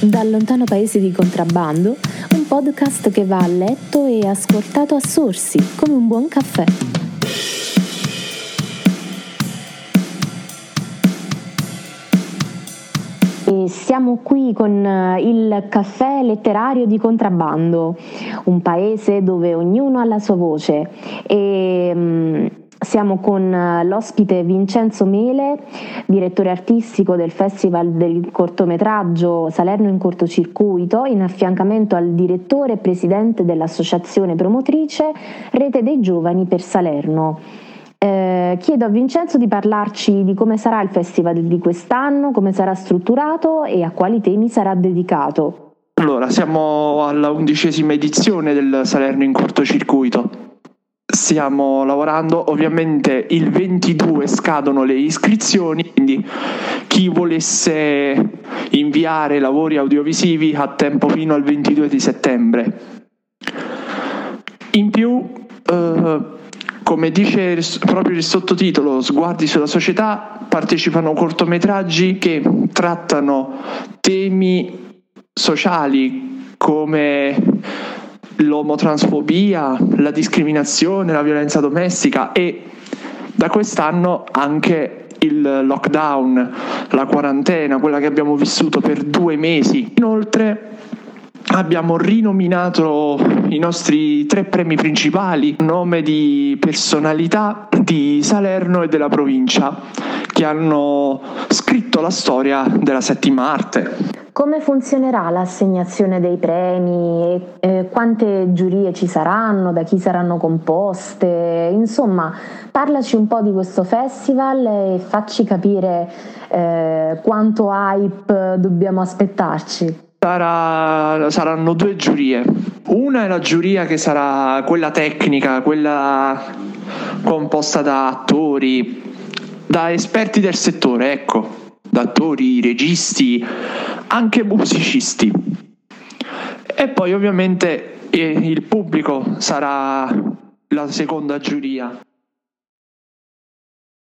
Dal lontano paese di contrabbando, un podcast che va a letto e ascoltato a sorsi, come un buon caffè. E siamo qui con eh, il caffè letterario di contrabbando, un paese dove ognuno ha la sua voce e mm, siamo con eh, l'ospite Vincenzo Mele, direttore artistico del Festival del cortometraggio Salerno in cortocircuito, in affiancamento al direttore e presidente dell'associazione promotrice Rete dei Giovani per Salerno. Eh, chiedo a Vincenzo di parlarci di come sarà il festival di quest'anno, come sarà strutturato e a quali temi sarà dedicato. Allora, siamo alla undicesima edizione del Salerno in cortocircuito stiamo lavorando, ovviamente il 22 scadono le iscrizioni, quindi chi volesse inviare lavori audiovisivi ha tempo fino al 22 di settembre. In più, eh, come dice proprio il sottotitolo, Sguardi sulla società, partecipano cortometraggi che trattano temi sociali come l'omotransfobia, la discriminazione, la violenza domestica e da quest'anno anche il lockdown, la quarantena, quella che abbiamo vissuto per due mesi. Inoltre abbiamo rinominato i nostri tre premi principali, nome di personalità di Salerno e della provincia, che hanno scritto la storia della settima arte. Come funzionerà l'assegnazione dei premi? Eh, quante giurie ci saranno? Da chi saranno composte? Insomma, parlaci un po' di questo festival e facci capire eh, quanto hype dobbiamo aspettarci. Sarà, saranno due giurie. Una è la giuria che sarà quella tecnica, quella composta da attori, da esperti del settore, ecco da attori, registi, anche musicisti. E poi ovviamente eh, il pubblico sarà la seconda giuria.